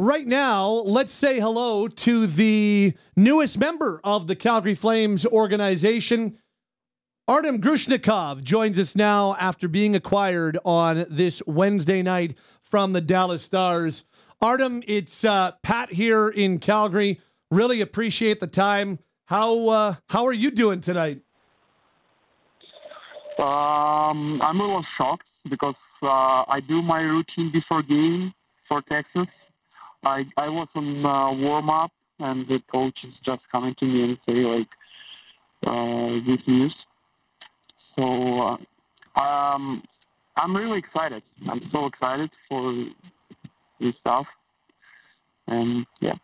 right now, let's say hello to the newest member of the Calgary Flames organization. Artem Grushnikov joins us now after being acquired on this Wednesday night from the Dallas Stars. Artem, it's uh, Pat here in Calgary. Really appreciate the time. How uh, how are you doing tonight? Um, I'm a little shocked because uh, I do my routine before game for Texas. I I was on uh, warm up, and the coach is just coming to me and say like uh, this news. So uh, um, I'm really excited. I'm so excited for this stuff, and yeah.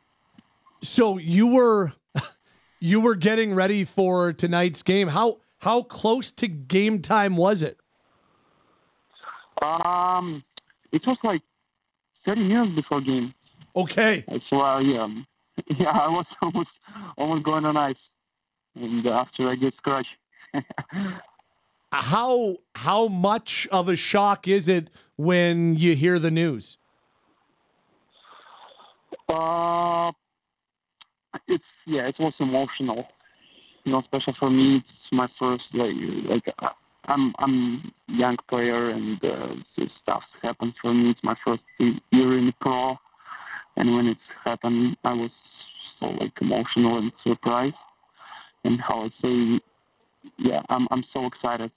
So you were you were getting ready for tonight's game. How how close to game time was it? Um, it was like 30 minutes before game. Okay. So uh, yeah, yeah, I was almost almost going on ice, and after I get scratched. how how much of a shock is it when you hear the news? Uh, it's yeah, it was emotional. You know, especially for me, it's my first like like uh, I'm I'm young player and uh, this stuff happened for me. It's my first year in the pro, and when it happened, I was so like emotional and surprised. And how I say, yeah, I'm I'm so excited.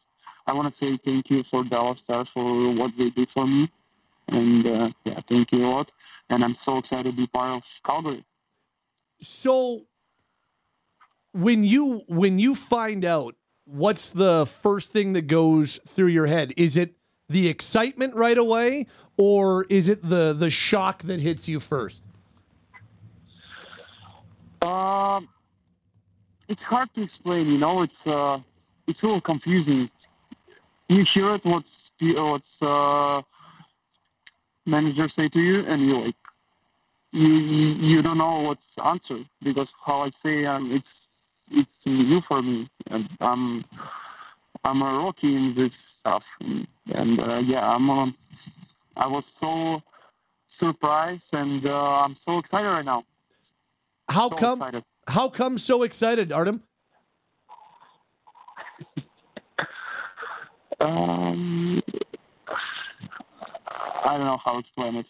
I want to say thank you for Dallas Stars for what they did for me, and uh, yeah, thank you a lot. And I'm so excited to be part of Calgary. So when you when you find out what's the first thing that goes through your head is it the excitement right away or is it the the shock that hits you first? Uh, it's hard to explain you know it's uh it's a little confusing. You hear it what's what's uh manager say to you and you like you, you don't know what's answer because how I say um, it's it's new for me, and I'm I'm a rookie in this stuff, and, and uh, yeah, I'm uh, I was so surprised, and uh, I'm so excited right now. How so come? Excited. How come so excited, Artem? um, I don't know how to explain it.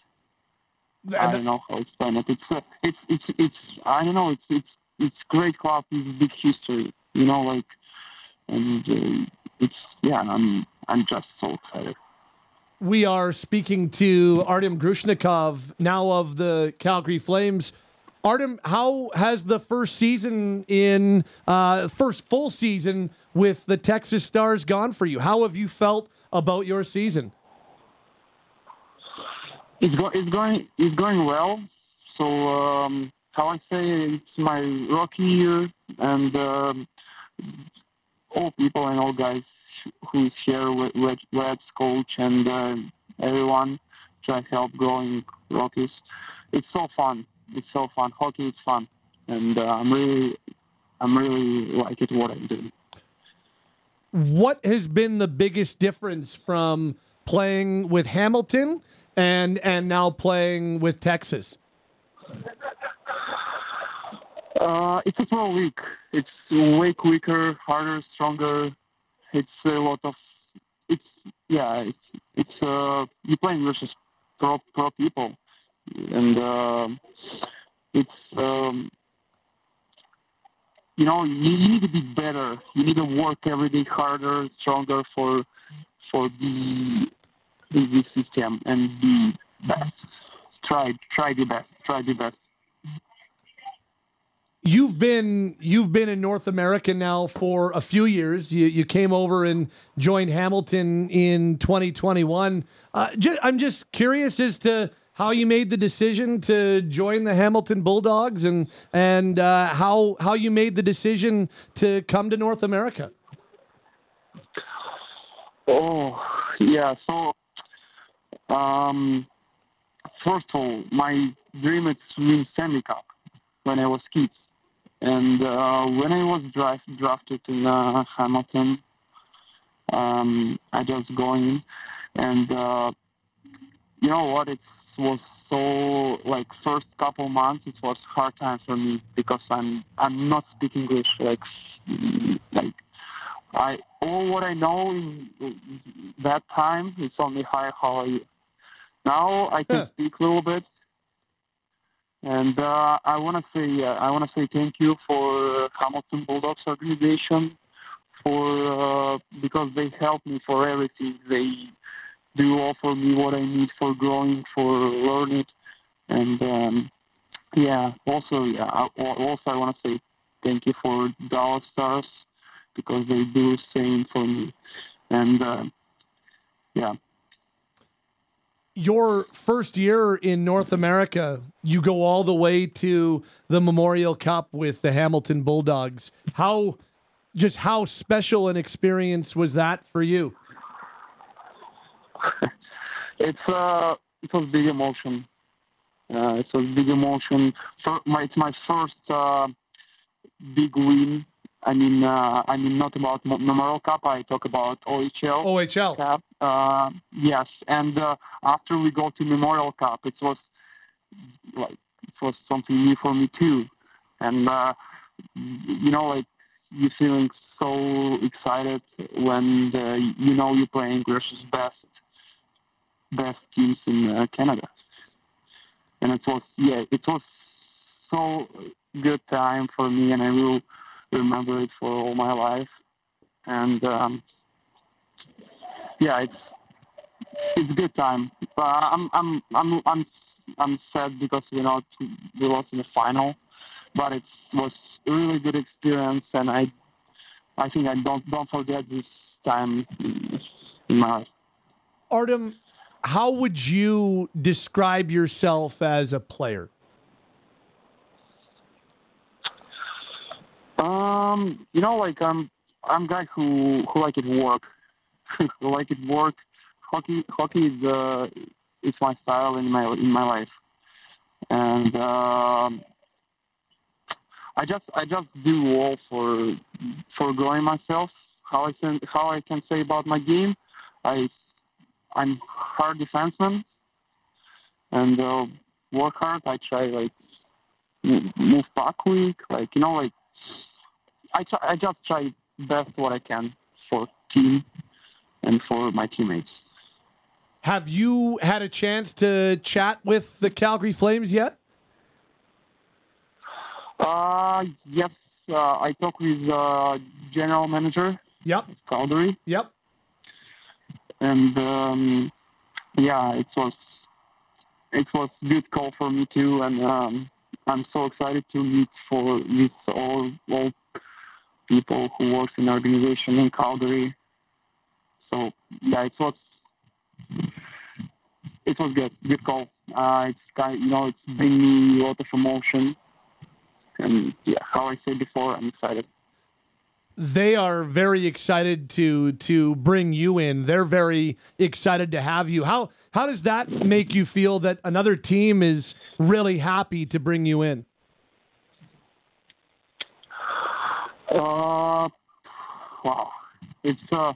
I don't know how to explain it. It's uh, it's it's it's I don't know. It's it's it's great club with big history. You know, like and uh, it's yeah. I'm I'm just so excited. We are speaking to Artem Grushnikov now of the Calgary Flames. Artem, how has the first season in uh, first full season with the Texas Stars gone for you? How have you felt about your season? It's, go- it's going it's going well. So um, how I say it's my rookie year, and um, all people and all guys who's here with, with Web's coach and uh, everyone try to help growing Rockies. It's so fun. It's so fun. Hockey is fun, and uh, I'm really, I'm really like it what I'm doing. What has been the biggest difference from playing with Hamilton and and now playing with Texas? Uh, it's a pro league. It's way quicker, harder, stronger. It's a lot of. It's yeah. It's it's uh, you're playing versus pro pro people, and uh, it's um, you know you need to be better. You need to work every day harder, stronger for for the the system and be best. Try try the best. Try the best you've been you've been in North America now for a few years. You you came over and joined Hamilton in 2021. Uh, I'm just curious as to how you made the decision to join the Hamilton Bulldogs and and uh, how how you made the decision to come to North America. Oh yeah, so um, first of all, my dream is to win Stanley Cup when I was kids. And uh, when I was draft, drafted in uh, Hamilton, um, I just going, and uh, you know what? It was so like first couple months it was hard time for me because I'm I'm not speaking English like like I all what I know in that time is only hi how are you. Now I can Yeah. speak a little bit, and uh, I want to say uh, I want to say thank you for uh, Hamilton Bulldogs organization for uh, because they help me for everything. They do offer me what I need for growing, for learning, and um, yeah. Also, yeah. I, also, I want to say thank you for Dallas Stars because they do the same for me, and uh, yeah. Your first year in North America, you go all the way to the Memorial Cup with the Hamilton Bulldogs. How, just how special an experience was that for you? it's uh, it was big emotion. Uh, it was big emotion. My, it's my first uh, big win. I mean, uh, I mean not about Memorial Cup. I talk about OHL OHL. Cup. Uh, yes, and uh, after we go to Memorial Cup, it was like it was something new for me too, and uh, you know, like you feeling so excited when the, you know you're playing versus best best teams in uh, Canada, and it was yeah, it was so good time for me, and I will remember it for all my life, and um, yeah, it's it's a good time. But I'm I'm I'm I'm I'm sad because you know we lost in the final, but it was a really good experience, and I I think I don't don't forget this time in my life. Artem, how would you describe yourself as a player? Um, you know, like I'm I'm guy who who like it work, who like it work. Hockey hockey is uh is my style in my in my life, and um, I just I just do all for for growing myself. How I can how I can say about my game, I I'm hard defenseman, and uh, work hard. I try like move back quick, like you know like I try, I just try best what I can for team and for my teammates. Have you had a chance to chat with the Calgary Flames yet? Uh, yes, uh, I talked with uh, general manager Yep. Calgary, Yep. and um, yeah, it was it was good call for me too, and um, I'm so excited to meet for with all all people who works in the organization in Calgary. So yeah, it was it was good, good call. Uh, it's kind, you know, it's bring me a lot of emotion, and yeah, how I said before, I'm excited. They are very excited to to bring you in. They're very excited to have you. How how does that make you feel that another team is really happy to bring you in? Uh, wow, it's uh,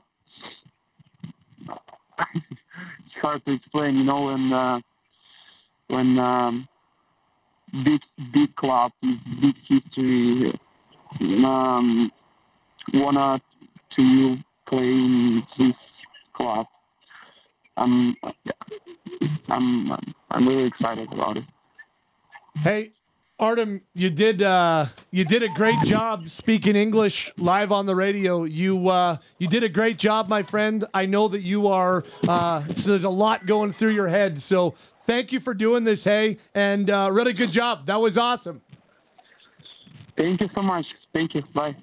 it's hard to explain. You know, when uh, when um, big big club with big history um, wanna to play in this club. I'm yeah, I'm I'm really excited about it. Hey, Artem, you did uh, you did a great job speaking English live on the radio. You uh, you did a great job, my friend. I know that you are. Uh, so there's a lot going through your head. So thank you for doing this, hey, and uh, really good job. That was awesome. Thank you so much. Thank you. Bye.